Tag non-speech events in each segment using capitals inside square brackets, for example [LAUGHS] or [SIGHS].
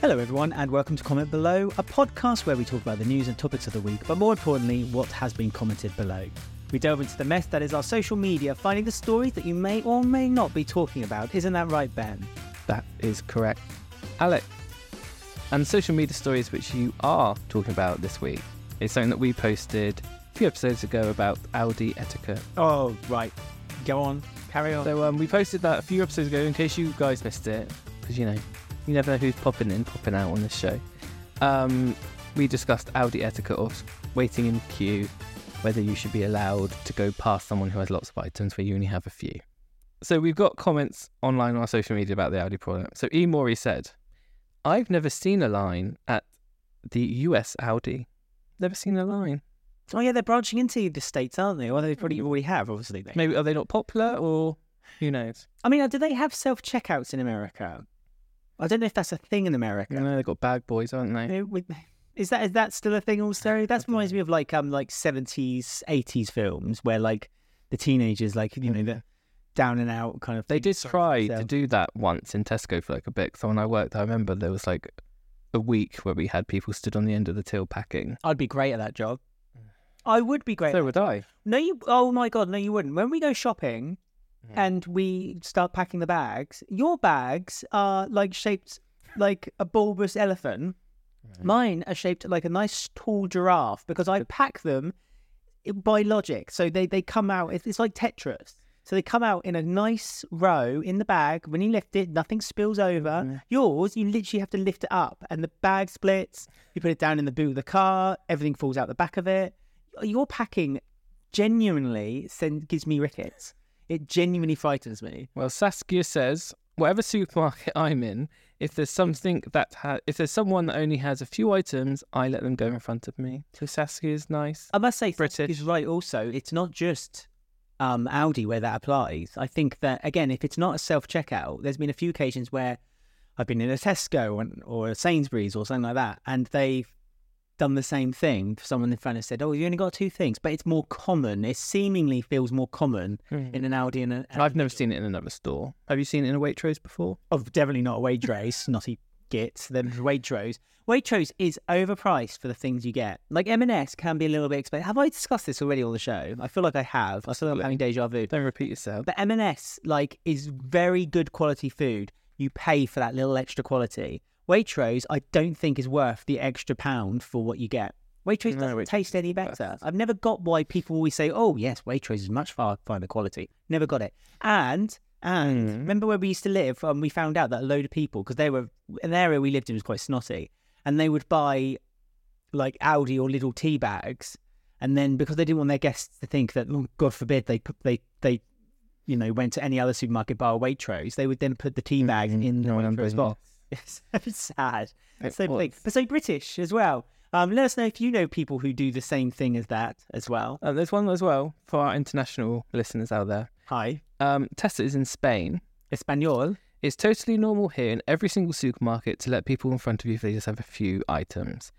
Hello, everyone, and welcome to Comment Below, a podcast where we talk about the news and topics of the week, but more importantly, what has been commented below. We delve into the mess that is our social media, finding the stories that you may or may not be talking about. Isn't that right, Ben? That is correct. Alex, and social media stories which you are talking about this week is something that we posted a few episodes ago about Aldi etiquette. Oh, right. Go on. Carry on. So um, we posted that a few episodes ago in case you guys missed it, because you know, you never know who's popping in, popping out on this show. Um, we discussed Aldi etiquette of waiting in queue, whether you should be allowed to go past someone who has lots of items where you only have a few. So we've got comments online on our social media about the Aldi product. So E. Mori said, I've never seen a line at the US Aldi. Never seen a line. oh, yeah, they're branching into the States, aren't they? Or they probably already have, obviously. They. Maybe are they not popular or who knows? I mean, uh, do they have self checkouts in America? I don't know if that's a thing in America. You know, they've got bag boys, aren't they? Is that is that still a thing also? That reminds me of like um like seventies, eighties films where like the teenagers like you know the down and out kind of. They did try to do that once in Tesco for like a bit. So when I worked, I remember there was like a week where we had people stood on the end of the till packing. I'd be great at that job. [SIGHS] I would be great. So would I. No, you. Oh my god, no, you wouldn't. When we go shopping Yeah. and we start packing the bags, your bags are like shaped like a bulbous elephant. Mm-hmm. Mine are shaped like a nice tall giraffe because I pack them by logic. So they, they come out, it's, it's like Tetris. So they come out in a nice row in the bag. When you lift it, nothing spills over. Yeah. Yours, you literally have to lift it up and the bag splits. You put it down in the boot of the car, everything falls out the back of it. Your packing genuinely send, gives me rickets. It genuinely frightens me. Well, Saskia says, whatever supermarket I'm in, if there's something that ha- if there's someone that only has a few items, I let them go in front of me. So is nice. I must say, British. is right. Also, it's not just um, Aldi where that applies. I think that again, if it's not a self checkout, there's been a few occasions where I've been in a Tesco and, or a Sainsbury's or something like that, and they've done the same thing. Someone in front has said, "Oh, you only got two things," but it's more common. It seemingly feels more common hmm. in an Aldi and I've never seen it in another store. Have you seen it in a Waitrose before? Oh, definitely not a Waitrose, [LAUGHS] snotty git. Then Waitrose. Waitrose is overpriced for the things you get. Like M&S can be a little bit expensive. Have I discussed this already on the show? I feel like I have. I feel like I'm having deja vu. Don't repeat yourself. But M&S like is very good quality food. You pay for that little extra quality. Waitrose, I don't think is worth the extra pound for what you get. Waitrose No, doesn't Waitrose taste any better. I've never got why people always say, "Oh, yes, Waitrose is much far finer quality." Never got it. And and Mm. remember where we used to live? Um, we found out that a load of people because they were an area we lived in was quite snotty, and they would buy like Aldi or Lidl tea bags, and then because they didn't want their guests to think that, oh, God forbid, they they they you know went to any other supermarket bar or Waitrose, they would then put the tea bag Mhm. in the No, Waitrose box. [LAUGHS] It's so sad. It So big, but so British as well. Um, let us know if you know people who do the same thing as that as well. Uh, there's one as well for our international listeners out there. Hi, Um, Tesla is in Spain. Espanol. It's totally normal here in every single supermarket to let people in front of you if they just have a few items.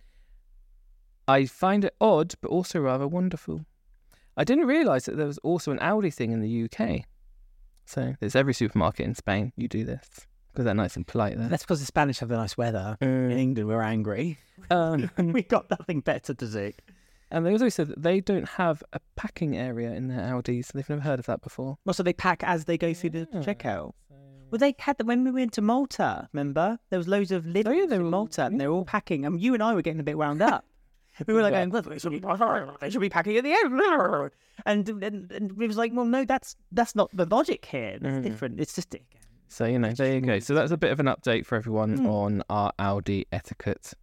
I find it odd, but also rather wonderful. I didn't realise that there was also an Aldi thing in the UK. So there's every supermarket in Spain. You do this because they're nice and polite there. That's because the Spanish have the nice weather. In Mm. England, we're angry. [LAUGHS] Um, [LAUGHS] we got nothing better to do. and they also said that they don't have a packing area in their Aldis. They've never heard of that before. Well, so they pack as they go through the Yeah. checkout. Well, they had that when we went to Malta. Remember, there was loads of Lidls Oh, yeah, they in were all- Malta, and they were all packing. And you and I were getting a bit wound up. [LAUGHS] We were like, Yeah. going, they should be, they should be packing at the end. And, and, and it was like, well, no, that's that's not the logic here. It's Mm. different. It's just So you know, there you go. So that's a bit of an update for everyone Mm. on our Aldi etiquette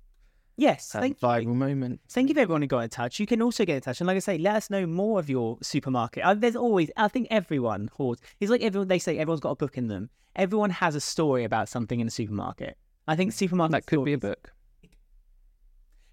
yes. and Thank viral you. moment. Thank you for everyone who got in touch. You can also get in touch, and like I say, let us know more of your supermarket. Uh, there's always, I think, everyone hoards. It's like everyone. They say everyone's got a book in them. Everyone has a story about something in a supermarket. I think supermarket That could be a book.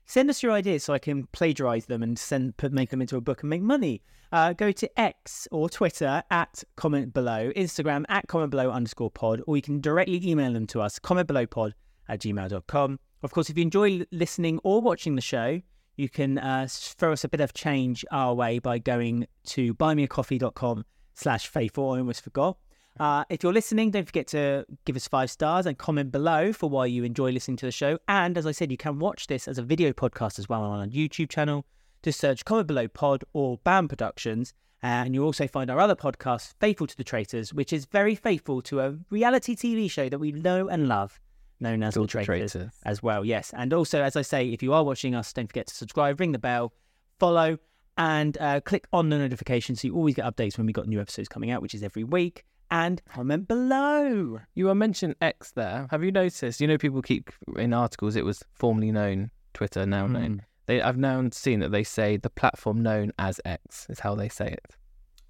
Send us your ideas so I can plagiarize them and send put make them into a book and make money. Uh, go to X or Twitter at comment below, Instagram at comment below underscore pod, or you can directly email them to us, comment below pod at gmail.com. Of course, if you enjoy listening or watching the show, you can uh, throw us a bit of change our way by going to buymeacoffee.com slash faithful. I almost forgot. Uh, if you're listening, don't forget to give us five stars and comment below for why you enjoy listening to the show. And as I said, you can watch this as a video podcast as well on our YouTube channel. Just search Comment Below Pod or BAM Productions. And you'll also find our other podcast, Faithful to the Traitors, which is very faithful to a reality TV show that we know and love, known as The Traitors, Traitors. as well. Yes. And also, as I say, if you are watching us, don't forget to subscribe, ring the bell, follow, and uh, click on the notification so you always get updates when we got new episodes coming out, which is every week. And comment below. You were mentioned X there. Have you noticed? You know, people keep in articles. It was formerly known Twitter, now known. Hmm. They, I've now seen that they say the platform known as X is how they say it.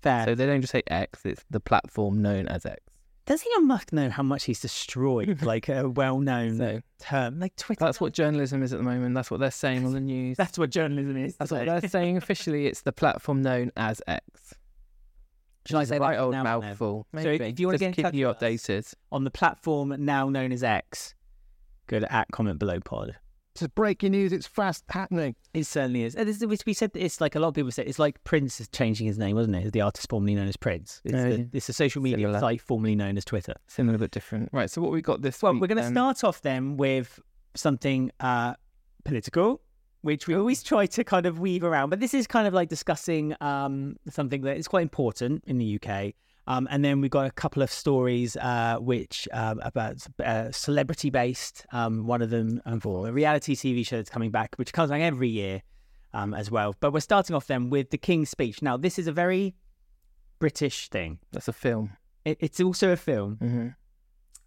Fair. So they don't just say X; it's the platform known as X. Does Elon Musk know how much he's destroyed, [LAUGHS] like a well-known So term, like Twitter? that's what journalism is at the moment. That's what they're saying on the news. [LAUGHS] That's what journalism is. That's what they're saying [LAUGHS] officially. It's the platform known as X. Should I say a that right old now on then? mouthful? So if you wanna Just get in keep you updated. on the platform now known as X, go to at comment below pod. It's breaking news. It's fast happening. It certainly is. And this, which we said it's like a lot of people say it's like Prince is changing his name, wasn't it? The artist formerly known as Prince. It's, Oh, the, it's a social media Similar. site formerly known as Twitter. Similar but different. Right. So what we got this Well, week we're going to start off then with something uh, political, which we always try to kind of weave around. But this is kind of like discussing um, something that is quite important in the UK. Um, and then we've got a couple of stories uh, which um, about uh, celebrity based. Um, one of them um, for a reality TV show that's coming back, which comes back every year um, as well. But we're starting off then with the King's Speech. Now, this is a very British thing. That's a film. It, it's also a film. Mm-hmm.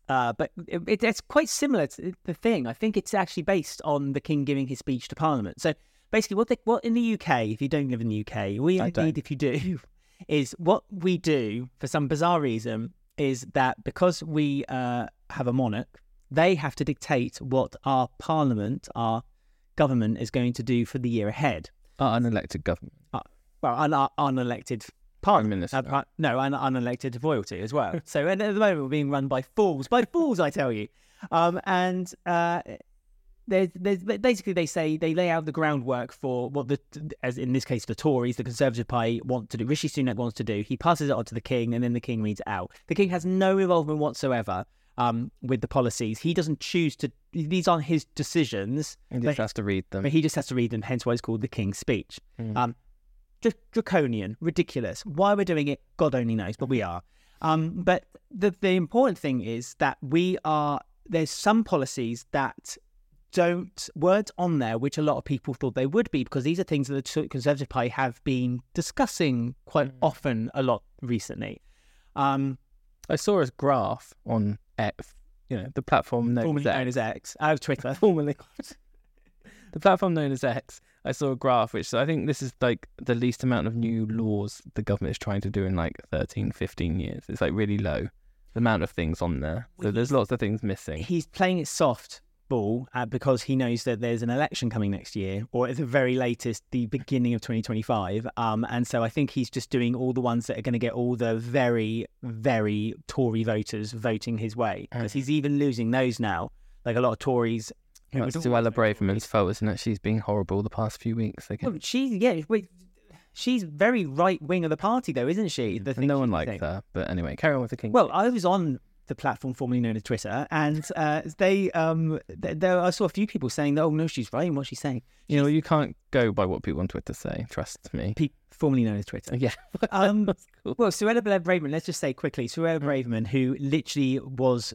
Uh, but it, it, it's quite similar to the thing. I think it's actually based on the king giving his speech to Parliament. So basically, what they, what in the UK, if you don't live in the UK, we indeed, if you do, [LAUGHS] is what we do for some bizarre reason is that because we uh, have a monarch, they have to dictate what our Parliament, our government, is going to do for the year ahead. Our unelected government. Well, un- un- unelected Prime Minister. Uh, no, un- unelected royalty as well. [LAUGHS] so and at the moment, we're being run by fools, by fools, I tell you. Um, and uh, there's, there's basically they say they lay out the groundwork for what the, as in this case, the Tories, the Conservative Party want to do. Rishi Sunak wants to do. He passes it on to the King, and then the King reads it out. The King has no involvement whatsoever. Um, with the policies, he doesn't choose to. These aren't his decisions. He but just has to read them. but he just has to read them, hence why it's called the King's Speech. Mm. Um, dr- draconian, ridiculous. Why we're doing it, God only knows, but we are. Um, but the the important thing is that we are. There's some policies that don't weren't on there, which a lot of people thought they would be, because these are things that the Conservative Party have been discussing quite Mm. often a lot recently. Um, I saw a graph on X, you know, the platform known formerly as known X. as X, out of Twitter. [LAUGHS] formerly. the platform known as X. I saw a graph which I think this is like the least amount of new laws the government is trying to do in like 13, 15 years. It's like really low. The amount of things on there. So there's lots of things missing. he's playing it soft ball uh, because he knows that there's an election coming next year, or at the very latest, the beginning of 2025. Um, and so I think he's just doing all the ones that are going to get all the very, very Tory voters voting his way. Because he's even losing those now. Like a lot of Tories. Who That's would always Suella vote Tory. Braverman's fault, isn't it? She's been horrible the past few weeks. Again. Well, she's yeah, she's very right wing of the party though, isn't she? No one likes her. But anyway, carry on with the king. Well, I was on the platform formerly known as Twitter, and uh, they um, th- there I saw a few people saying that oh no, she's right in what she's saying. you know, you can't go by what people on Twitter say. Trust me. Pe- formerly known as Twitter. Yeah. [LAUGHS] Um, cool. well, Suella Braverman, let's just say quickly, Suella Braverman, who literally was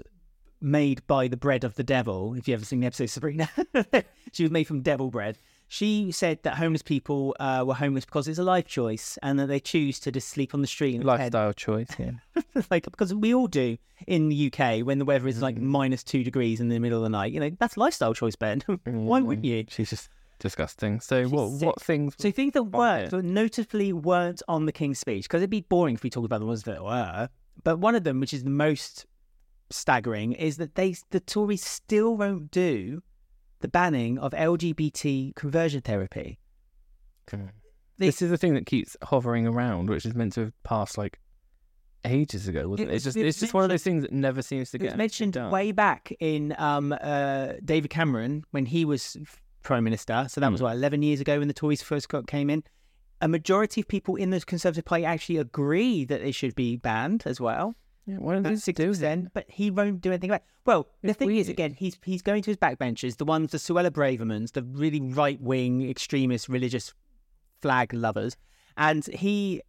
made by the bread of the devil. If you ever seen the episode Sabrina, [LAUGHS] she was made from devil bread. She said that homeless people uh, were homeless because it's a life choice and that they choose to just sleep on the street. Lifestyle choice. Yeah. [LAUGHS] like because we all do in the UK when the weather is like minus two degrees in the middle of the night. You know that's lifestyle choice, Ben. [LAUGHS] Why wouldn't you? She's just disgusting. So She's what? sick. What things? So things that weren't, notably weren't on the King's speech, because it'd be boring if we talked about the ones that were. But one of them, which is the most staggering, is that they the Tories still won't do the banning of LGBT conversion therapy. They- this is the thing that keeps hovering around, which is meant to have passed like ages ago, wasn't It it? It's just it it's just one of those things that never seems to get was mentioned done. way back in um, uh, David Cameron when he was Prime Minister. So that was Hmm. what, 11 years ago when the Tories first got, came in. A majority of people in the Conservative Party actually agree that they should be banned as well. Yeah, they That's just do? 60%, but he won't do anything about it. Well, the It's thing is, again, he's he's going to his backbenchers, the ones, the Suella Bravermans, the really right wing extremist religious flag lovers, and he,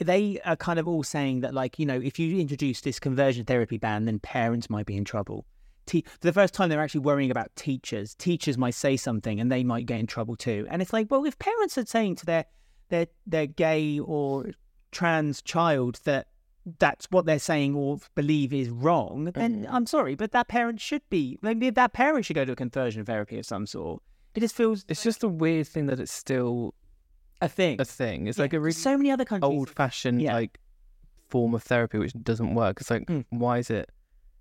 they are kind of all saying that, like, you know, if you introduce this conversion therapy ban, then parents might be in trouble. Te- for the first time, they're actually worrying about teachers. Teachers might say something, and they might get in trouble too. And it's like, well, if parents are saying to their their their gay or trans child that that's what they're saying or believe is wrong, then I'm sorry, but that parent should be maybe that parent should go to a conversion therapy of some sort. It just feels It's just a weird thing that it's still a thing. a thing. It's Yeah, like a really so many other countries. old-fashioned Yeah. like form of therapy which doesn't work. It's like, Mm. why is it?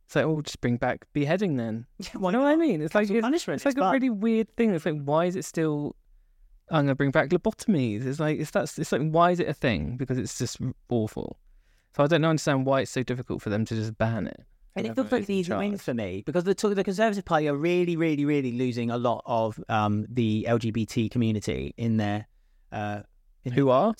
It's like, oh, just bring back beheading then. [LAUGHS] Why you know what I mean? It's like it's, punishment. it's like a fun. really weird thing. It's like, why is it still? I'm gonna bring back lobotomies. It's like it's that's it's like why is it a thing? Because it's just awful. So I don't understand why it's so difficult for them to just ban it. And it feels like it's the easy win for me because the the Conservative Party are really, really, really losing a lot of um, the LGBT community in their uh, in Who are?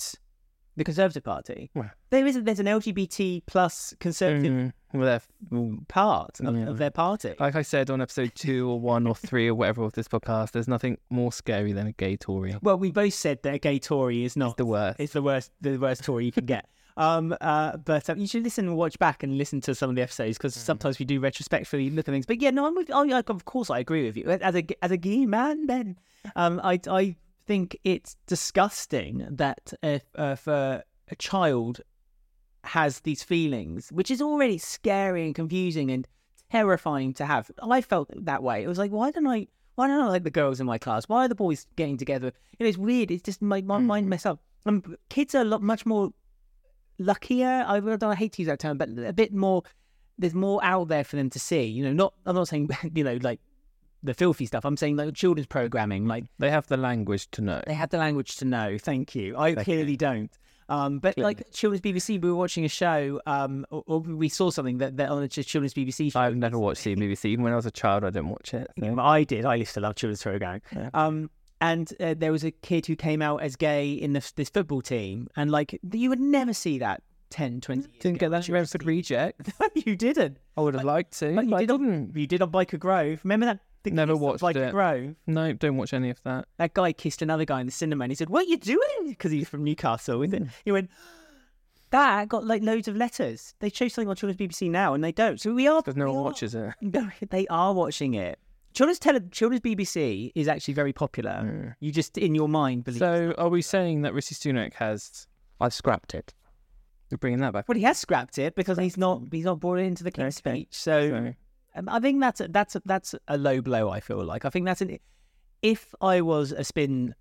the Conservative Party. Well. There is there's an LGBT plus Conservative Mm, well, they're f- part of, Yeah. of their party. like I said on episode two or one or three or whatever of this podcast. There's nothing more scary than a gay Tory. well, we both said that a gay Tory is not It's the worst. It's the worst, the worst Tory you can get. Um, uh, but um, you should listen and watch back and listen to some of the episodes because Mm. sometimes we do retrospectively look at things. But yeah, no, I'm with, oh, yeah, of course I agree with you. As a as a gay man, Ben, um, I I think it's disgusting that if uh, if a, a child has these feelings, which is already scary and confusing and terrifying to have. I felt that way. It was like, why don't I? Why don't I like the girls in my class? Why are the boys getting together? You know, it's weird. It's just my, my mind messed up. Um, kids are a lot much more luckier. I, don't- I hate to use that term, but a bit more. There's more out there for them to see. You know, not. I'm not saying [LAUGHS] you know like the filthy stuff. I'm saying like children's programming. Like They have the language to know. they have the language to know. Thank you. I clearly don't. Um, but like children's BBC, we were watching a show, um, or, or we saw something that, that on a children's BBC show. I've never watched the BBC. Even when I was a child, I didn't watch it. so- Yeah, I did. I used to love children's programming. Yeah. Um, and uh, there was a kid who came out as gay in this, this football team, and like you would never see that 10, 20 years Didn't ago. get that at Renford Reject. you didn't. I would have liked to. But you did on- didn't. You did on Byker Grove. Remember that? The Never watched Byker it. Grove. No, don't watch any of that. That guy kissed another guy in the cinema, and he said, "What are you doing?" Because he's from Newcastle. Isn't it? Hmm. He went. That got like loads of letters. They show something on Children's BBC now, and they don't. So we are Because no one are- watches it. [LAUGHS] No, they are watching it. Children's tele- Children's BBC is actually very popular. Mm. You just in your mind believe. So, are we saying that Rishi Sunak has? I've scrapped it. We're bringing that back. well, he has scrapped it because he's not he's not brought it into the King's Okay. speech. So So, um, I think that's a, that's a, that's a low blow. I feel like I think that's an. If I was a spin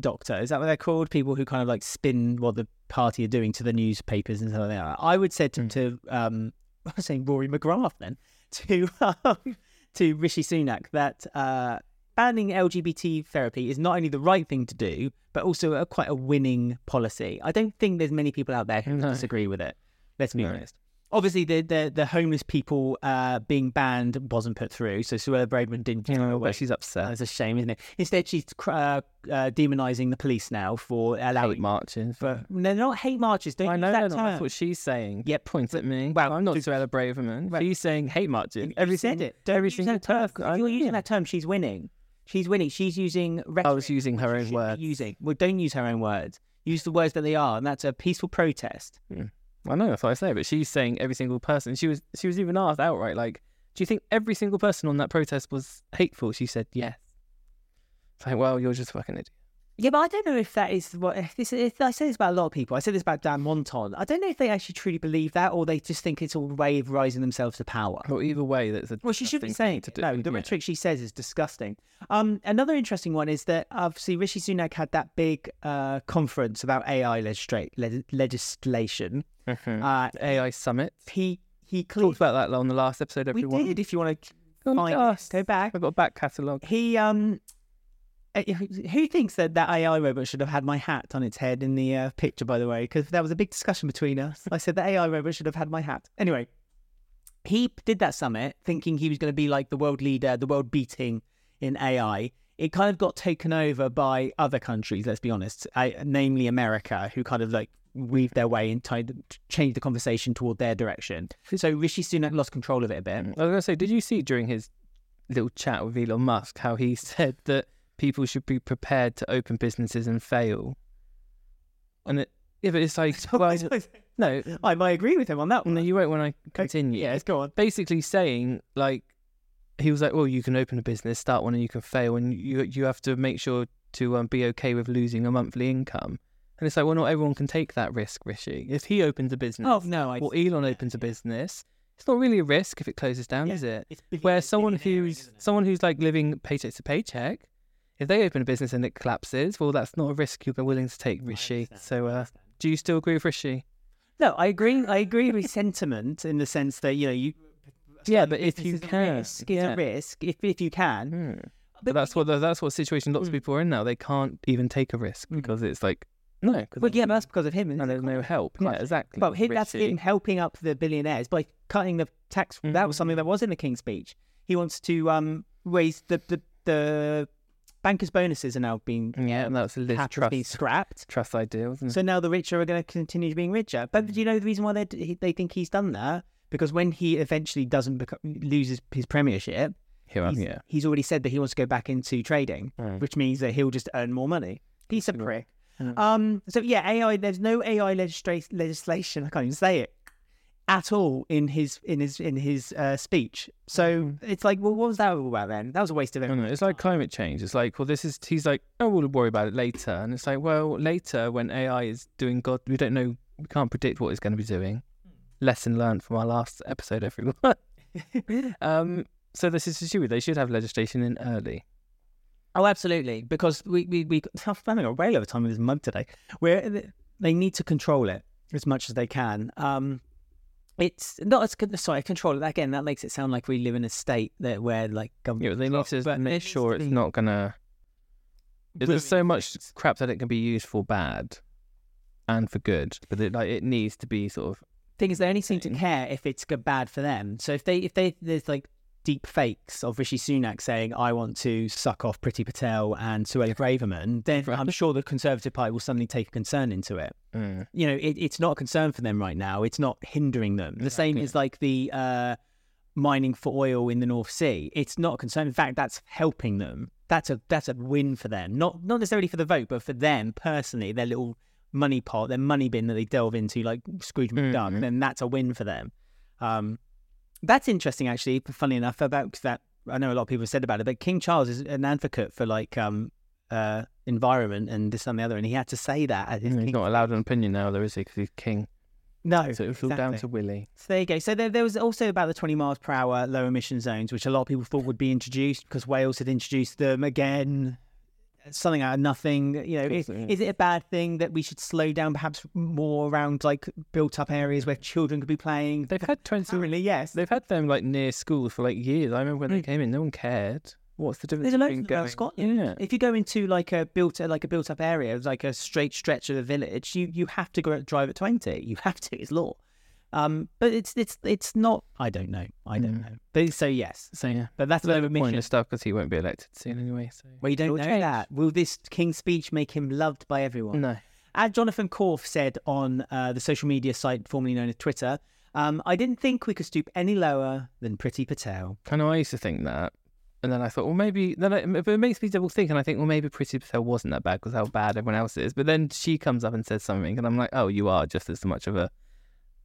doctor, is that what they're called? People who kind of like spin what the party are doing to the newspapers and stuff like that. I would say to, Hmm. to um, [LAUGHS] I was saying Rory McGrath then to um, to Rishi Sunak that uh, banning LGBT therapy is not only the right thing to do, but also a, quite a winning policy. I don't think there's many people out there who No. disagree with it. Let's be No. honest. Obviously, the, the the homeless people uh, being banned wasn't put through, so Suella Braverman didn't. you know, but she's upset. That's a shame, isn't it? Instead, she's cr- uh, uh, demonising the police now for Hate allowing. marches. For, they're not hate marches. Don't I know that not. That's what she's saying. Yeah, Point at me. Well, I'm not Suella Braverman. Well, she's saying hate marches. Every said single- it. Don't every single term. If you're using Yeah. that term, she's winning. She's winning. She's using. Rhetoric, I was using her own she shouldn't be words. Using. Well, don't use her own words. Use the words that they are, and that's a peaceful protest. I know that's what I say, but she's saying every single person. She was she was even asked outright, like, do you think every single person on that protest was hateful? She said yes. It's like, well, you're just fucking idiot. Yeah, but I don't know if that is what if this. If I say this about a lot of people. I said this about Dan Monton. I don't know if they actually truly believe that, or they just think it's a way of rising themselves to power. Well, either way, that's a Well, she should be saying to do. No, the Yeah. rhetoric she says is disgusting. Um, another interesting one is that obviously Rishi Sunak had that big uh, conference about AI legistra- le- legislation. Mhm. Uh, AI summit. he he Talked about that on the last episode. we Everyone. did. If you want to Go find us. go back. I've got a back catalogue. He um. Uh, Who thinks that that AI robot should have had my hat on its head in the uh, picture? By the way, because there was a big discussion between us. I said the AI robot should have had my hat. Anyway, he did that summit thinking he was going to be like the world leader, the world beating in AI. It kind of got taken over by other countries. Let's be honest, I, namely America, who kind of like weave their way and try to change the conversation toward their direction. So Rishi Sunak lost control of it a bit. I was going to say, did you see during his little chat with Elon Musk how he [LAUGHS] said that people should be prepared to open businesses and fail? And it, if it's like, [LAUGHS] well, [LAUGHS] no, I might agree with him on that no, one. you won't when I continue. Yes, go on. basically saying like he was like, well, you can open a business, start one, and you can fail, and you you have to make sure to um, be okay with losing a monthly income. And it's like, well, not everyone can take that risk, Rishi. If he opens a business, Oh no, I or Elon opens a business, it's not really a risk if it closes down, Yeah. is it? It's Where someone who's someone who's like living paycheck to paycheck, if they open a business and it collapses, well, that's not a risk you're willing to take, I Rishi. So, uh, do you still agree with Rishi? No, I agree. I agree with sentiment in the sense that you know you. Yeah, but if you business is a can, risk, it's yeah. a risk. If if you can, Hmm. But that's what that's what situation lots of Mm. people are in now. They can't even take a risk Mm. because it's like no, well, yeah, but that's because of him. and there's no help. Yeah, exactly. But him, that's Rishi. him helping up the billionaires by cutting the tax. That was Mhm. something that was in the King's speech. He wants to um raise the the, the bankers' bonuses are now being Yeah, and that's a Liz have to Truss be scrapped. Truss idea, wasn't it? So now the richer are going to continue being richer. But do you know the reason why they they think he's done that? Because when he eventually doesn't become, loses his premiership, he's, yeah. he's already said that he wants to go back into trading, Mm. which means that he'll just earn more money. He's a prick. Mm. Um. So yeah, AI. There's no AI legistra- legislation. I can't even say it at all in his in his in his uh, speech. So it's like, well, what was that all about then? That was a waste of don't. It's like climate change. It's like, well, this is. He's like, oh, we'll worry about it later. And it's like, well, later when AI is doing God, we don't know. We can't predict what it's going to be doing. Lesson learned from our last episode, everyone. [LAUGHS] [LAUGHS] um. So this is issue. They should have legislation in early. Oh, absolutely. Because we we we [LAUGHS] I'm having a rail over time with this mug today. Where they need to control it as much as they can. Um, it's not as con- sorry control it again. That makes it sound like we live in a state that where like government. Yeah, they need to make sure it's not gonna. There's so much crap that it can be used for bad, and for good. But it, like it needs to be sort of thing is they only seem to care if it's good bad for them. So if they if they there's like deep fakes of Rishi Sunak saying I want to suck off Priti Patel and Suella Braverman, then Right. I'm sure the Conservative Party will suddenly take a concern into it. mm, You know, it, it's not a concern for them right now. It's not hindering them. The same Exactly. is like the uh, mining for oil in the North Sea. It's not a concern. In fact, that's helping them. That's a that's a win for them. Not not necessarily for the vote, but for them personally, their little money pot, their money bin that they delve into, like Scrooge McDuck. Mhm. Then that's a win for them. Um, that's interesting, actually. Funny enough, about that I know a lot of people have said about it, but King Charles is an advocate for like um uh environment and this and the other, and he had to say that he's King- not allowed an opinion now, though, is he? Because he's king. no, So it's all down to Willie. So there you go. So there, there was also about the 20 miles per hour low emission zones, which a lot of people thought would be introduced because Wales had introduced them again. Something out of nothing. You know, is, is it a bad thing that we should slow down perhaps more around like built up areas where children could be playing? They've had twenty. Apparently, yes. They've had them like near schools for like years. I remember when they mm. came in, no one cared. What's the difference? There's a load between of them around going- Scotland. Yeah. If you go into like a built like a built up area, like a straight stretch of a village, you you have to go drive at 20. You have to. It's law. Um, but it's it's it's not. I don't know. I don't Mm. know. But so yes. So yeah, But that's low emission emission. stuff because he won't be elected soon anyway. So Well, you don't It'll know change. that. Will this King's speech make him loved by everyone? no. As Jonathan Korf said on uh, the social media site formerly known as Twitter, um, I didn't think we could stoop any lower than Priti Patel. I know I used to think that, and then I thought, well, maybe then it, but it makes me double think, and I think, well, maybe Priti Patel wasn't that bad because how bad everyone else is. But then she comes up and says something, and I'm like, oh, you are just as much of a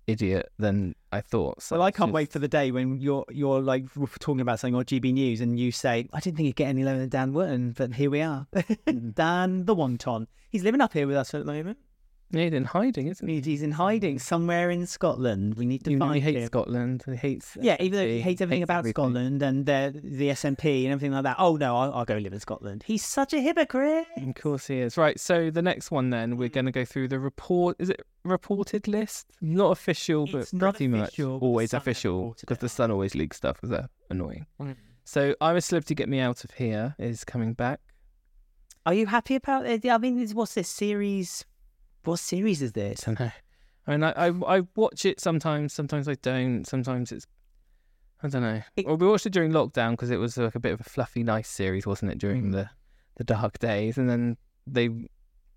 idiot than I thought. So Well, I can't just- wait for the day when you're you're like talking about something on GB News and you say, I didn't think you'd get any lower than Dan Wootton, but here we are. [LAUGHS] Mm. Dan the Wonton. He's living up here with us at the moment. He's in hiding, isn't he? He's he's in hiding somewhere in Scotland. We need to though find he hates him. Scotland, he hates. Yeah, even though he hates everything about everything. Scotland and the the SNP and everything like that. Oh no, I'll, I'll go live in Scotland. He's such a hypocrite. Of course he is. Right, so the next one then, we're going to go through the report. Is it reported list? Not official, but It's not pretty official, much but always official because the. Sun always leaks stuff because they're annoying. Mm. So I'm a celebrity. Get me out of here is coming back. Are you happy about it? I mean, what's this series? What series is this? I don't know. I mean, I, I I watch it sometimes. Sometimes I don't. Sometimes it's. I don't know. It- well, we watched it during lockdown because it was like a bit of a fluffy, nice series, wasn't it? During Mm. the the dark days, and then they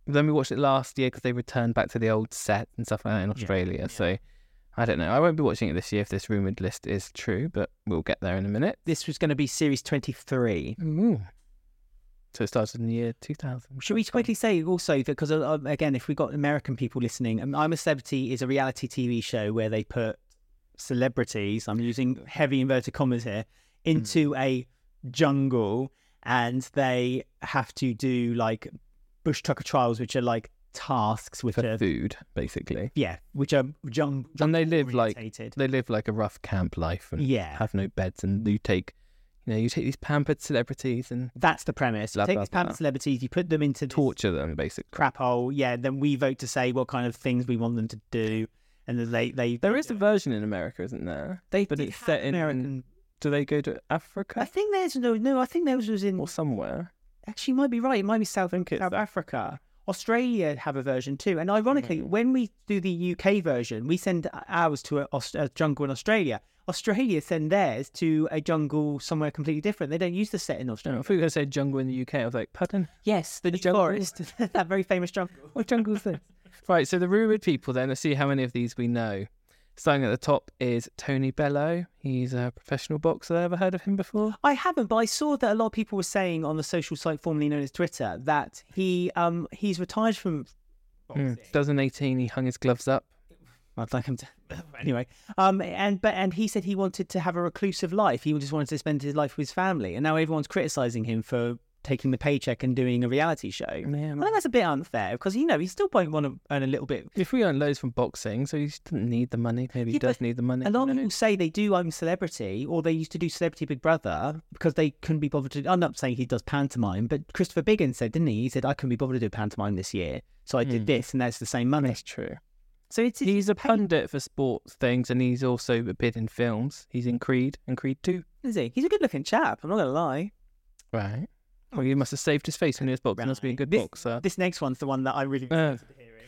then we watched it last year because they returned back to the old set and stuff like that in Australia. yeah. So I don't know. I won't be watching it this year if this rumored list is true, but we'll get there in a minute. This was going to be series 23. Ooh. So it started in the year 2000. Should we quickly say also that because uh, again, if we've got American people listening, um, I'm a Celebrity is a reality TV show where they put celebrities. I'm using heavy inverted commas here into a jungle, and they have to do like bush tucker trials, which are like tasks, with are food, basically. yeah, which are jung- And they jungle live like they live like a rough camp life and yeah. have no beds, and you take, you know, you take these pampered celebrities and That's the premise. Take these pampered celebrities, you put them into torture them, basically. crap hole. Yeah, then we vote to say what kind of things we want them to do, and then they they There is a version in America, isn't there? they but it's set in- American. Do they go to Africa? I think there's no no. I think theirs was in. or somewhere? Actually, you might be right. It might be South, South. Africa. Australia have a version too. And ironically, Mm. when we do the UK version, we send ours to a, a jungle in Australia. Australia send theirs to a jungle somewhere completely different. They don't use the set in Australia. I thought you were going to say jungle in the UK. I was like, pardon? Yes, the, New jungle? Forest, [LAUGHS] that very famous jungle. [LAUGHS] What jungle is this? right, so the rumoured people then, let's see how many of these we know. Starting at the top is Tony Bellew. He's a professional boxer. Ever heard of him before? I haven't, but I saw that a lot of people were saying on the social site formerly known as Twitter that he um he's retired from Mm. 2018, he hung his gloves up. I'd like him to. [LAUGHS] anyway, um, and but and he said he wanted to have a reclusive life. He just wanted to spend his life with his family, and now everyone's criticizing him for taking the paycheck and doing a reality show. I think that's a bit unfair because you know he still might want to earn a little bit. If we earn loads from boxing, so he doesn't need the money. Maybe he does need the money. A lot of people say they do I'm Celebrity, or they used to do Celebrity Big Brother because they couldn't be bothered to. I'm not saying he does pantomime, but Christopher Biggins said, didn't he? He said I couldn't be bothered to do pantomime this year, so I did Hmm. this, and that's the same money. That's true. So it's, it's He's a pundit for sports things, and he's also appeared in films. He's in Creed and Creed 2. Is he? He's a good-looking chap. I'm not gonna lie. Right. Well, he must have saved his face when he was boxing. Must be a good This- boxer. This next one's the one that I really Uh.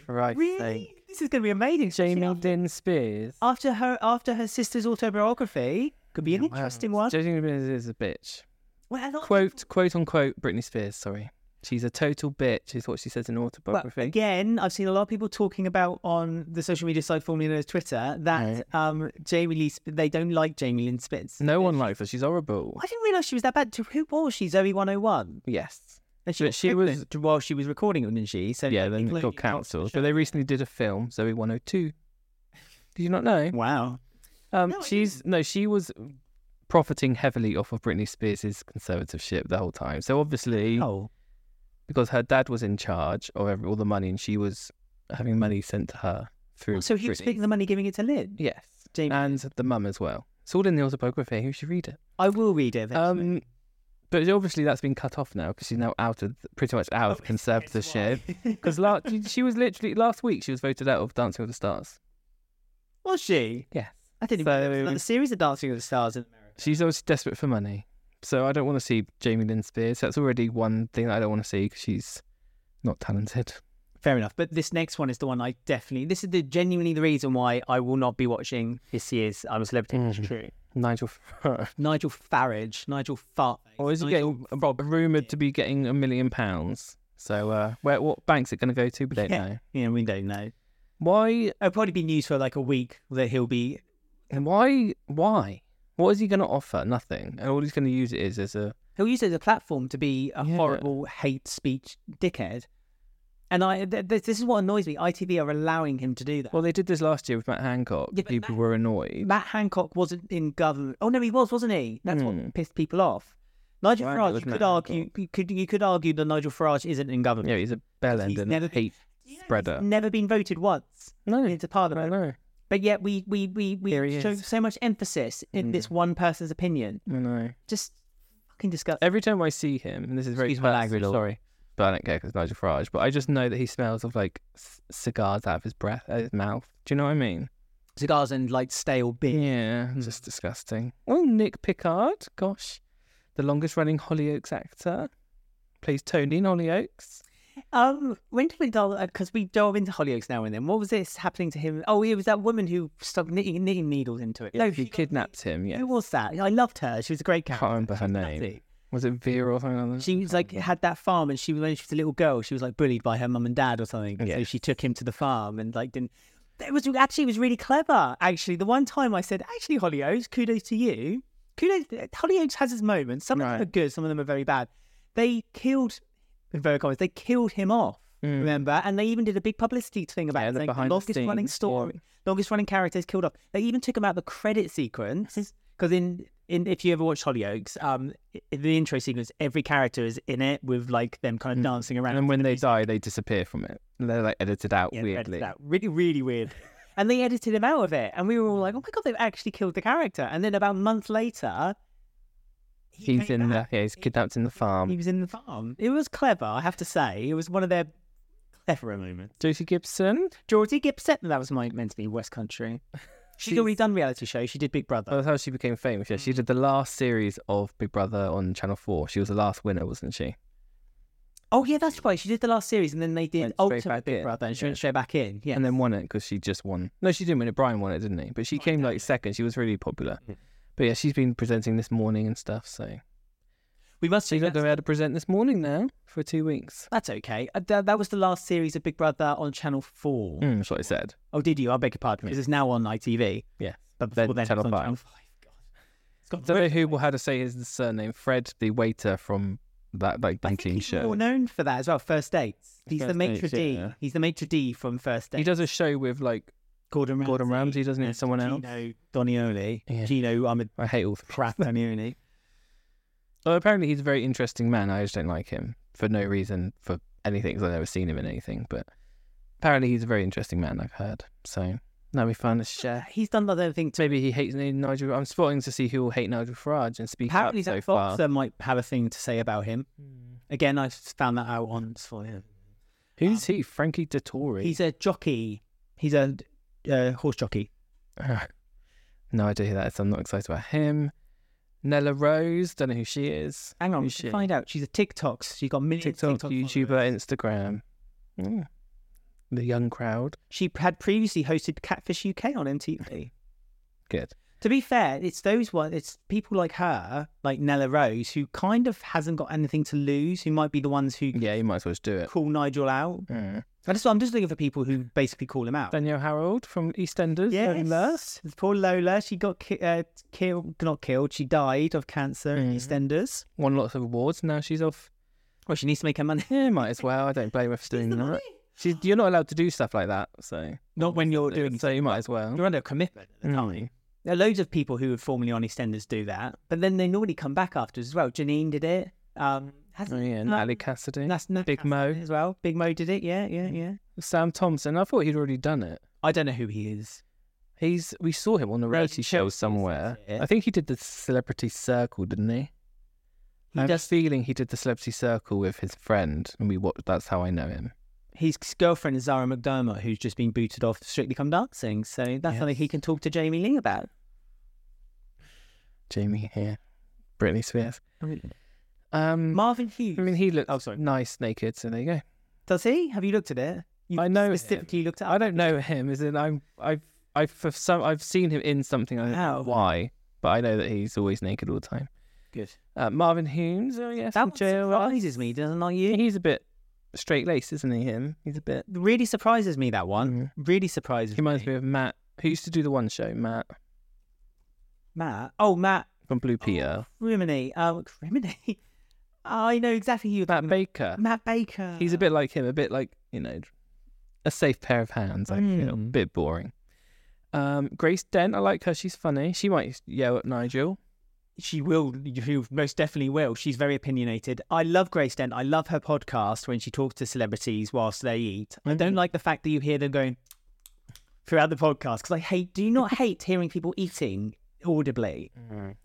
Right. Really? This is going to be amazing. Jamie Lynn Spears. After her, after her sister's autobiography, could be an Wow. interesting one. Jamie Lynn Spears is a bitch. Well, a lot of Quote, quote unquote, Britney Spears, sorry. She's a total bitch, is what she says in her Well, autobiography. again, I've seen a lot of people talking about on the social media site formerly known as Twitter that um, Jamie Lee, they don't like Jamie Lynn Spitz. no one likes her. She's horrible. I didn't realise she was that bad. Who was she? Zoey 101. Yes. And she, But she was- while she was recording it, didn't she? So Yeah, then it got parts of the cancelled. But they recently did a film, Zoey 102. Did you not know? Wow. Um, No, she's no, she was profiting heavily off of Britney Spears' conservatorship the whole time. So obviously, Oh, because her dad was in charge of every, all the money, and she was having money sent to her through. so he was Britney. taking the money, giving it to Lynn. Yes, Jamie. and the mum as well. It's all in the autobiography. You should read it. I will read it. eventually. Um, but obviously that's been cut off now because she's now out of pretty much out of Oh, conservatorship. Because [LAUGHS] [LAUGHS] last she was literally last week she was voted out of Dancing with the Stars. was she? Yes. I didn't even know there was So- another series of Dancing with the Stars in America. She's always desperate for money. So I don't want to see Jamie Lynn Spears. That's already one thing that I don't want to see because she's not talented. Fair enough. But this next one is the one I definitely. This is the genuinely the reason why I will not be watching this year's I'm a Celebrity. Mhm. true. Nigel, Nigel Farage, Nigel Fartface. or is he Nigel getting Frog- rumored to be getting a million pounds? So uh, where what bank's it going to go to? We don't Yeah. know. Yeah, we don't know. Why? It'll probably be news for like a week that he'll be. And why? Why? What is he going to offer? Nothing. And all he's going to use it is as a He'll use it as a platform to be a Yeah. horrible hate speech dickhead. And I, th- th- this is what annoys me. ITV are allowing him to do that. Well, they did this last year with Matt Hancock. Yeah, People Matt- were annoyed. Matt Hancock wasn't in government. Oh no, he was, wasn't he? That's Hmm. what pissed people off. Nigel Right, Farage, you Matt could argue, Hancock. you could you could argue that Nigel Farage isn't in government. Yeah, he's a bell end and never been- hate You know, he's spreader. never been voted once No, into I parliament. know. But yet we we we, we he show is. so much emphasis in Mm. this one person's opinion. I know. Just fucking disgusting. Every time I see him, and this is very Excuse my personal, language, sorry, but I don't care because Nigel Farage. But I just know that he smells of like c- cigars out of his breath, out of his mouth. Do you know what I mean? Cigars and like stale beer. Yeah, Hmm. just disgusting. Oh, Nick Pickard, gosh, the longest running Hollyoaks actor, plays Tony in Hollyoaks. Um, when did we because we dove into Hollyoaks now and then. What was this happening to him? Oh, it was that woman who stuck knitting, knitting needles into it. No, she kidnapped him. Yeah, Who was that? I loved her. She was a great character. can't remember her name. Was it Vera or something like that? She was like had that farm, and she when she was a little girl, she was like bullied by her mum and dad or something. and So she took him to the farm and like didn't. It was actually it was really clever. Actually, the one time I said, actually, Hollyoaks, kudos to you. Kudos. Hollyoaks has its moments. Some of Right. them are good, some of them are very bad. They killed, very they killed him off. Mm. Remember, and they even did a big publicity thing about Yeah, it. the behind the longest running scenes, yeah. story, longest running characters killed off. They even took him out the credit sequence because in in if you ever watch Hollyoaks, um, the intro sequence, every character is in it with like them kind of Mm. dancing around. And when they music. die, they disappear from it. And They're like edited out Yeah, they edited weirdly. out. really, really weird. [LAUGHS] and they edited him out of it, and we were all like, "Oh my god, they've actually killed the character." And then about a month later, he He's in the yeah, he's kidnapped in the farm. He was in the farm. It was clever, I have to say. It was one of their cleverer moments. Josie Gibson. Georgie Gibson, that was my meant to be West Country. [LAUGHS] She's, She's- already done reality shows. She did Big Brother. That's how she became famous. Yeah, she Mm. did the last series of Big Brother on Channel Four. She was the last winner, wasn't she? oh yeah, that's right. She did the last series, and then they did Ultimate Big in. Brother, and she Yeah. went straight back in. Yeah, And then won it because she just won. No, she didn't win it. Brian won it, didn't he? But she came like second. She was really popular. Mm. But yeah, she's been presenting this morning and stuff. So we must. she's say not going to be able to present this morning now for two weeks. That's okay. Uh, th- that was the last series of Big Brother on Channel Four. Mm, that's what I said. Oh, did you? I beg your pardon. Because it's now on ITV. Yeah. But Then before then, Channel was on five. Channel 5. God. It's got I don't know who will how to say his surname. Fred, the waiter from that like I think dating he's show. more known for that as well. First Dates. He's the First maitre d. yeah. He's the maitre d from First Dates. He does a show with like Gordon Ramsay. Gordon Ramsay, doesn't he? and Someone else. Gino Donioli. Yeah. Gino, I'm a I hate all. the crap Donioli. Well, apparently he's a very interesting man. I just don't like him for no reason for anything because I've never seen him in anything. But apparently he's a very interesting man. I've heard. So that'll be fun to share. Uh, he's done other thing too. Maybe he hates Nigel. I'm spotting to see who will hate Nigel Farage and speak Apparently, up so that far. boxer might have a thing to say about him. Hmm. Again, I found that out on Spoiler. Who's um, he? Frankie Dettori. He's a jockey. He's a uh, horse jockey. no idea who that is. so I'm not excited about him. Nella Rose. Don't know who she is. Hang on, she? find out. She's a TikTok. She's got millions TikTok, of TikTok YouTuber, followers. Instagram. Mm. The young crowd. She had previously hosted Catfish UK on MTV. [LAUGHS] Good. To be fair, it's those one. It's people like her, like Nella Rose, who kind of hasn't got anything to lose. Who might be the ones who Yeah, you might as well just do it. call Nigel out. Mm. I just, I'm just looking for people who basically call him out. Danielle Harold from EastEnders. Lola. Yes, poor Lola. She got ki- uh, killed, not killed. She died of cancer in Mhm. EastEnders. Won lots of awards. Now she's off. Well, she needs to make her money. [LAUGHS] Yeah, might as well. I don't blame her for doing that. money. She's, you're not allowed to do stuff like that. So Not when you're doing. So you might as well. You're under a commitment at the Mm. time. There are loads of people who are formerly on EastEnders do that, but then they normally come back afterwards as well. Janine did it. Um, has Oh yeah, Natalie Cassidy. That's no, Big Mo. as well. Big Mo did it. Yeah, yeah, yeah. Sam Thompson. I thought he'd already done it. I don't know who he is. He's we saw him on a reality show somewhere. I think he did the Celebrity Circle, didn't he? He I have a does. feeling he did the Celebrity Circle with his friend, and we watched. That's how I know him. His girlfriend is Zara McDermott, who's just been booted off Strictly Come Dancing. So that's something he can talk to Jamie Lee about. Jamie here, Britney Spears. Um, Marvin Hughes. I mean, he looked Oh, sorry. nice naked, so there you go. does he? Have you looked at it? You I know him. specifically looked at. I don't know him. As in, I'm, I've, I've, for some, I've seen him in something. I don't know why, but I know that he's always naked all the time. Good. Uh, Marvin Humes. Oh yes, That from one JLS. surprises me, doesn't it? You He's a bit straight laced, isn't he? Him. He's a bit. really surprises me that one. Really surprises He reminds me. me of Matt, who used to do the one show, Matt Matt. Oh, Matt from Blue Peter. Criminy. Oh, Criminy. [LAUGHS] I know exactly who you're Matt Baker. Matt Baker. He's a bit like him, a bit like you know, a safe pair of hands. I feel a Mm. bit boring. Um, Grace Dent, I like her. She's funny. She might yell at Nigel. She will. She most definitely will. She's very opinionated. I love Grace Dent. I love her podcast when she talks to celebrities whilst they eat. I don't Mm. like the fact that you hear them going throughout the podcast because I hate. Do you not hate hearing people eating audibly?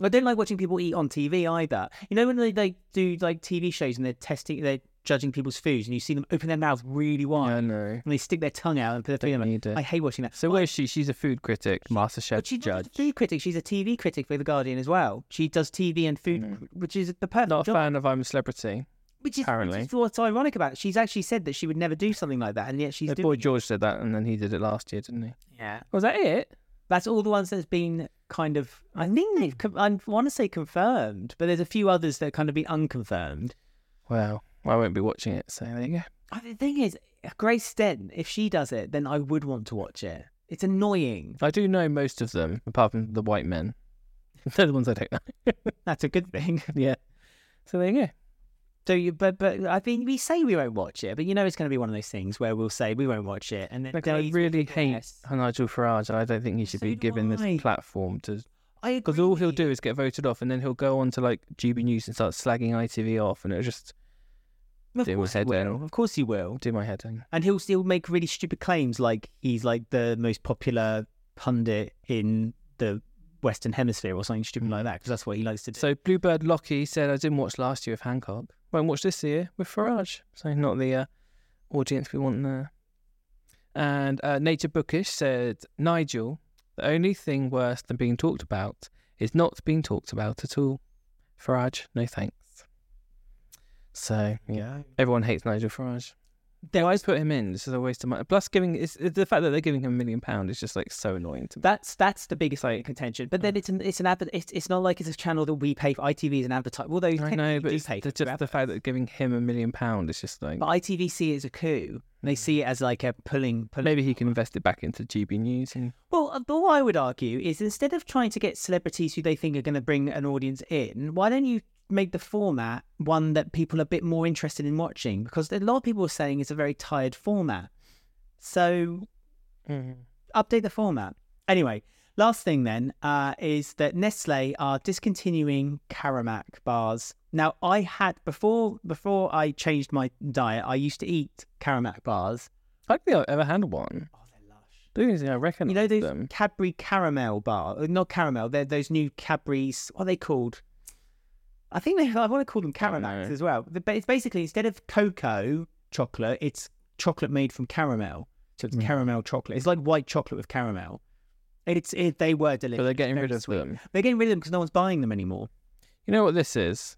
I don't like watching people eat on TV either. You know when they, they do like TV shows and they're testing, they're judging people's foods, and you see them open their mouth really wide I know. and they stick their tongue out and put their Don't finger. need. I hate watching that. So where's she? She's a food critic, master chef But she's judge. just a food critic. She's a TV critic for The Guardian as well. She does TV and food, Mm. which is the perfect Not a job. fan of I'm a Celebrity. Which is, apparently. which is what's ironic about it. She's actually said that she would never do something like that, and yet she's The doing boy it. George said that, and then he did it last year, didn't he? Yeah, Was that it? That's all the ones that's been kind of. I think they've. com- I want to say confirmed, but there's a few others that kind of been unconfirmed. Well, I won't be watching it, so there you go. Uh, The thing is, Grace Dent, if she does it, then I would want to watch it. It's annoying. I do know most of them, apart from the white men. [LAUGHS] They're the ones I don't know. That's a good thing. [LAUGHS] yeah. So there you go. So you, but but I mean, we say we won't watch it, but you know it's going to be one of those things where we'll say we won't watch it, and then Like, I really hate yes. Nigel Farage. I don't think he should So be given this platform to I because all he'll do is get voted off, and then he'll go on to like GB News and start slagging ITV off, and it'll just Of do my course he will. in. Of course he will. do my head in. And he'll still make really stupid claims like he's like the most popular pundit in the Western Hemisphere or something stupid like that because that's what he likes to do. So Bluebird Lockie said, "I didn't watch last year with Hancock. Won't watch this year with Farage. So not the uh, audience we want there." And uh, Nature Bookish said, "Nigel, the only thing worse than being talked about is not being talked about at all. Farage, no thanks." So yeah, everyone hates Nigel Farage. There always put him in? This is a waste of money. Plus, giving it's, the fact that they're giving him a million pound is just like so annoying to me. that's that's the biggest like, contention. But then it's an it's an adver- it's, it's not like it's a channel that we pay for. ITV is an advertiser. Although I know, but it's pay the, for just the fact that giving him a million pound is just like But ITV see it as a coup. They see it as like a pulling. pulling maybe he can invest it back into GB News and Well, uh, what I would argue is instead of trying to get celebrities who they think are going to bring an audience in, why don't you make the format one that people are a bit more interested in watching? Because a lot of people are saying it's a very tired format. So update the format. Anyway, last thing then uh, is that Nestle are discontinuing Caramac bars. Now, I had before before I changed my diet, I used to eat Caramac bars. I don't think I've ever had one. Oh, they're lush. The only thing I reckon You know those them. Cadbury caramel bar, uh, not caramel. They're those new Cadbury's. What are they called? I think they. [LAUGHS] I want to call them caramels as well. But it's basically instead of cocoa chocolate, it's chocolate made from caramel. So it's Mm. caramel chocolate. It's like white chocolate with caramel. It's it, they were delicious. But they're getting rid of sweet. them. They're getting rid of them because no one's buying them anymore. You know what this is?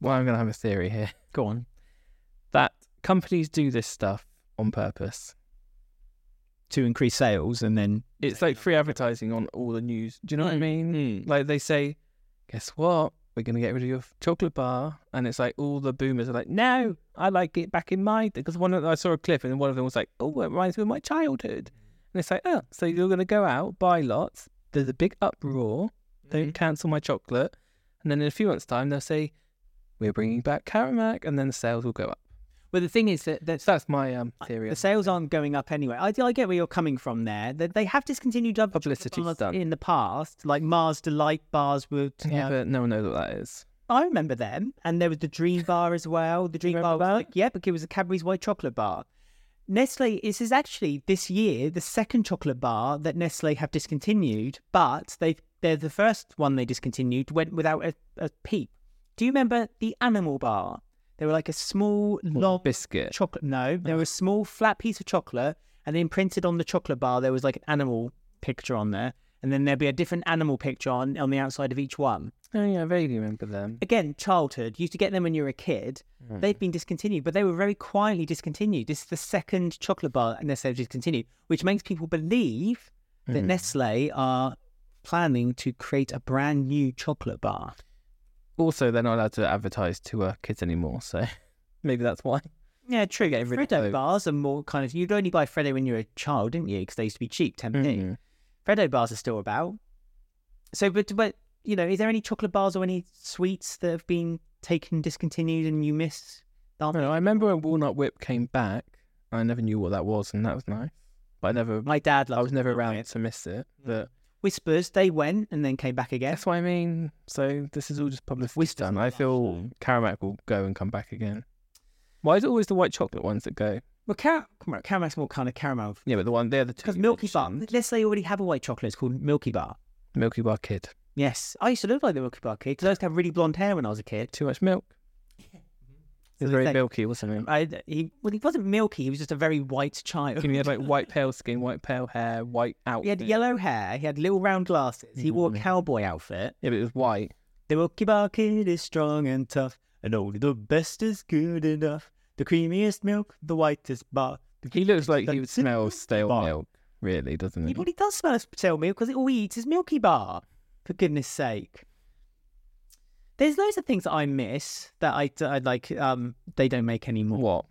Well, I'm going to have a theory here [LAUGHS] Go on. that companies do this stuff on purpose. To increase sales and then It's like free advertising on all the news. Do you know what I mean? Mm. Like they say, guess what? We're going to get rid of your chocolate bar. And it's like all the boomers are like, no, I like it back in my. Because one of I saw a clip and one of them was like, oh, it reminds me of my childhood. And it's like, oh, so you're going to go out, buy lots. There's a big uproar. Don't Mhm. cancel my chocolate. And then in a few months' time, they'll say, we're bringing back Caramac. And then the sales will go up. But the thing is that that's that's my um, theory. The sales aren't going up anyway. I, I get where you're coming from there. They, they have discontinued other Publicity in the past, like Mars Delight bars. Were, yeah, uh, but no one knows what that is. I remember them, and there was the Dream Bar as well. The Dream Bar was like, yeah, because it was a Cadbury's white chocolate bar. Nestle, this is actually this year the second chocolate bar that Nestle have discontinued, but they they're the first one they discontinued went without a, a peep. Do you remember the Animal Bar? They were like a small, long Biscuit. chocolate. No, they were a small flat piece of chocolate, and then printed on the chocolate bar there was like an animal picture on there, and then there'd be a different animal picture on on the outside of each one. Oh, yeah, I vaguely remember them. Again, childhood. You used to get them when you were a kid. Hmm. They've been discontinued, but they were very quietly discontinued. This is the second chocolate bar and Nestle have discontinued, which makes people believe that Mhm. Nestle are planning to create a brand new chocolate bar. Also, they're not allowed to advertise to uh, kids anymore, so [LAUGHS] maybe that's why. Yeah, true. Getting rid Freddo those. bars are more kind of. You'd only buy Freddo when you were a child, didn't you? Because they used to be cheap, 10p. Mhm. Freddo bars are still about. So, but but you know, is there any chocolate bars or any sweets that have been taken discontinued and you miss? I don't know. I remember when Walnut Whip came back. I never knew what that was, and that was nice. But I never, My dad I was never around Whip. to miss it. But Wispas, they went and then came back again. that's what I mean. So this is all just publicity Wispas done. I feel though. Caramac will go and come back again. Why is it always the white chocolate ones that go? Well, car- come on, caramel's more kind of caramel. Yeah, but the one they're the two. Because Milky Bar, mentioned. let's say you already have a white chocolate, it's called Milky Bar. Milky Bar Kid. Yes, I used to look like the Milky Bar kid because I used to have really blonde hair when I was a kid. Too much milk. It's very milky, wasn't it? I, he well, he wasn't milky. He was just a very white child. He had like [LAUGHS] white pale skin, white pale hair, white outfit. He had yellow hair. He had little round glasses. He mm-hmm. wore a cowboy outfit. Yeah, but it was white. The Milky Bar kid is strong and tough, and only the best is good enough. The creamiest milk, the whitest bar. the He looks like he would smell stale bar. milk. really, doesn't He it? probably does smell stale milk because all he eats is Milky Bar. For goodness sake. There's loads of things that I miss that I, I like. Um, they don't make anymore. What?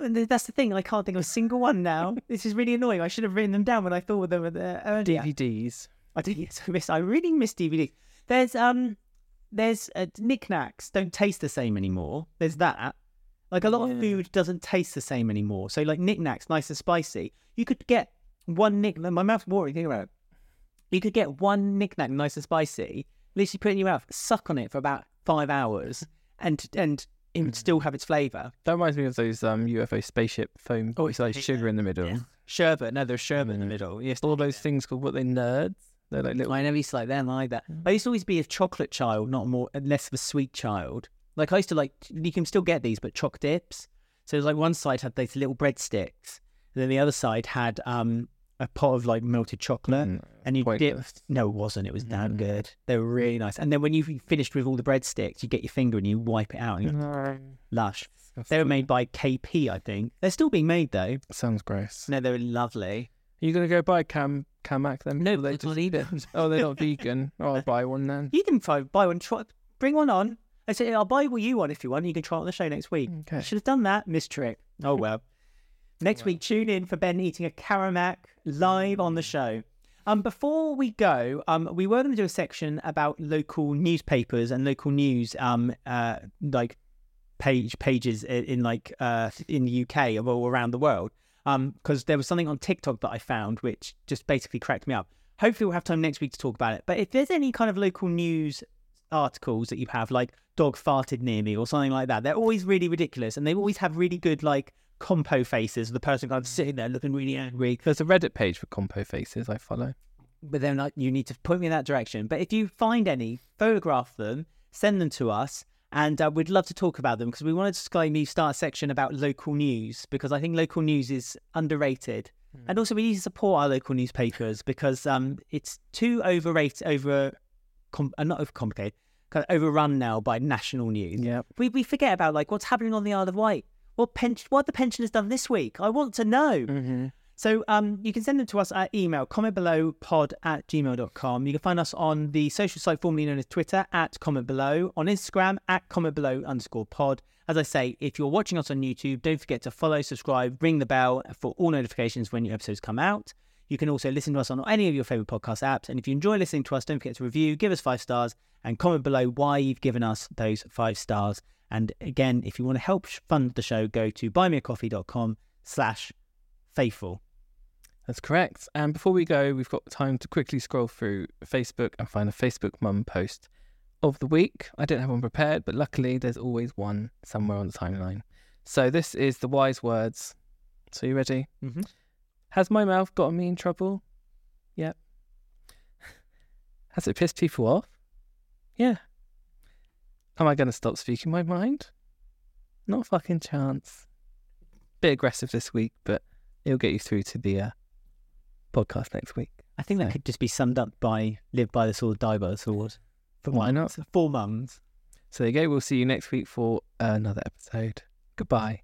And That's the thing. I can't think of a single one now. [LAUGHS] this is really annoying. I should have written them down when I thought of them earlier. DVDs. I do. Yes, I miss. I really miss DVDs. There's um, there's uh, Nik Naks don't taste the same anymore. There's that. Like a lot of food doesn't taste the same anymore. So like Nik Naks, nice and spicy. You could get one nick. My mouth's watering. Think about it. You could get one Nik Nak, nice and spicy. Literally put it in your mouth, suck on it for about five hours, and and it would still have its flavour. That reminds me of those um, UFO spaceship foam. Oh, it's like sugar in the middle. Sherbet. No, there's sherbet in the Mm. middle. Yes, All those things called what they nerds. They're like little. I never used to like them either. I used to always be a chocolate child, not more less of a sweet child. Like I used to like you can still get these, but choc dips. So it was like one side had these little breadsticks, and then the other side had um a pot of like melted chocolate, Mm, and you pointless. dipped. No, it wasn't. It was damn Mm. good. They were really nice. And then when you finished with all the breadsticks, you get your finger and you wipe it out. And you're lush. They were made by KP, I think. They're still being made though. Sounds gross. No, they were lovely. Are you gonna go buy Cam Camac then? No, they I'll eat them. Oh, they're not vegan. Oh, I'll buy one then. You can try, buy one. Try, bring one on. I say I'll buy what you want if you want. You can try it on the show next week. I Okay. should have done that. Miss trick. Oh well. Next week, tune in for Ben eating a Caramac live on the show. Um, before we go, um, we were going to do a section about local newspapers and local news, um, uh, like page pages in, in like uh in the UK or all around the world. Um, because there was something on TikTok that I found which just basically cracked me up. Hopefully, we'll have time next week to talk about it. But if there's any kind of local news articles that you have, like dog farted near me or something like that, they're always really ridiculous, and they always have really good like compo faces, the person kind of sitting there looking really angry. There's a Reddit page for compo faces I follow. But then like, you need to point me in that direction. But if you find any, photograph them, send them to us. And uh, we'd love to talk about them because we wanted to maybe start a section about local news because I think local news is underrated. And also, we need to support our local newspapers because um, it's too overrated, over, com- uh, not overcomplicated, kind of overrun now by national news. Yeah. We, we forget about like what's happening on the Isle of Wight. What pension? What the pensioners done this week? I want to know. Mm-hmm. So um, you can send them to us at email, comment below pod at gmail.com. You can find us on the social site formerly known as Twitter at comment below, on Instagram at comment below underscore pod. As I say, if you're watching us on YouTube, don't forget to follow, subscribe, ring the bell for all notifications when new episodes come out. You can also listen to us on any of your favorite podcast apps. And if you enjoy listening to us, don't forget to review, give us five stars, and comment below why you've given us those five stars. And again, if you want to help fund the show, go to buymeacoffee.com slash faithful. That's correct. And before we go, we've got time to quickly scroll through Facebook and find a Facebook mum post of the week. I didn't have one prepared, but luckily there's always one somewhere on the timeline. So this is the wise words. So you ready? Mhm. Has my mouth gotten me in trouble? Yep. [LAUGHS] Has it pissed people off? Yeah. Am I going to stop speaking my mind? Not a fucking chance. Bit aggressive this week, but it'll get you through to the uh, podcast next week. I think that could just be summed up by live by the sword, die by the sword. For Why not? Four mums. So there you go. We'll see you next week for another episode. Goodbye.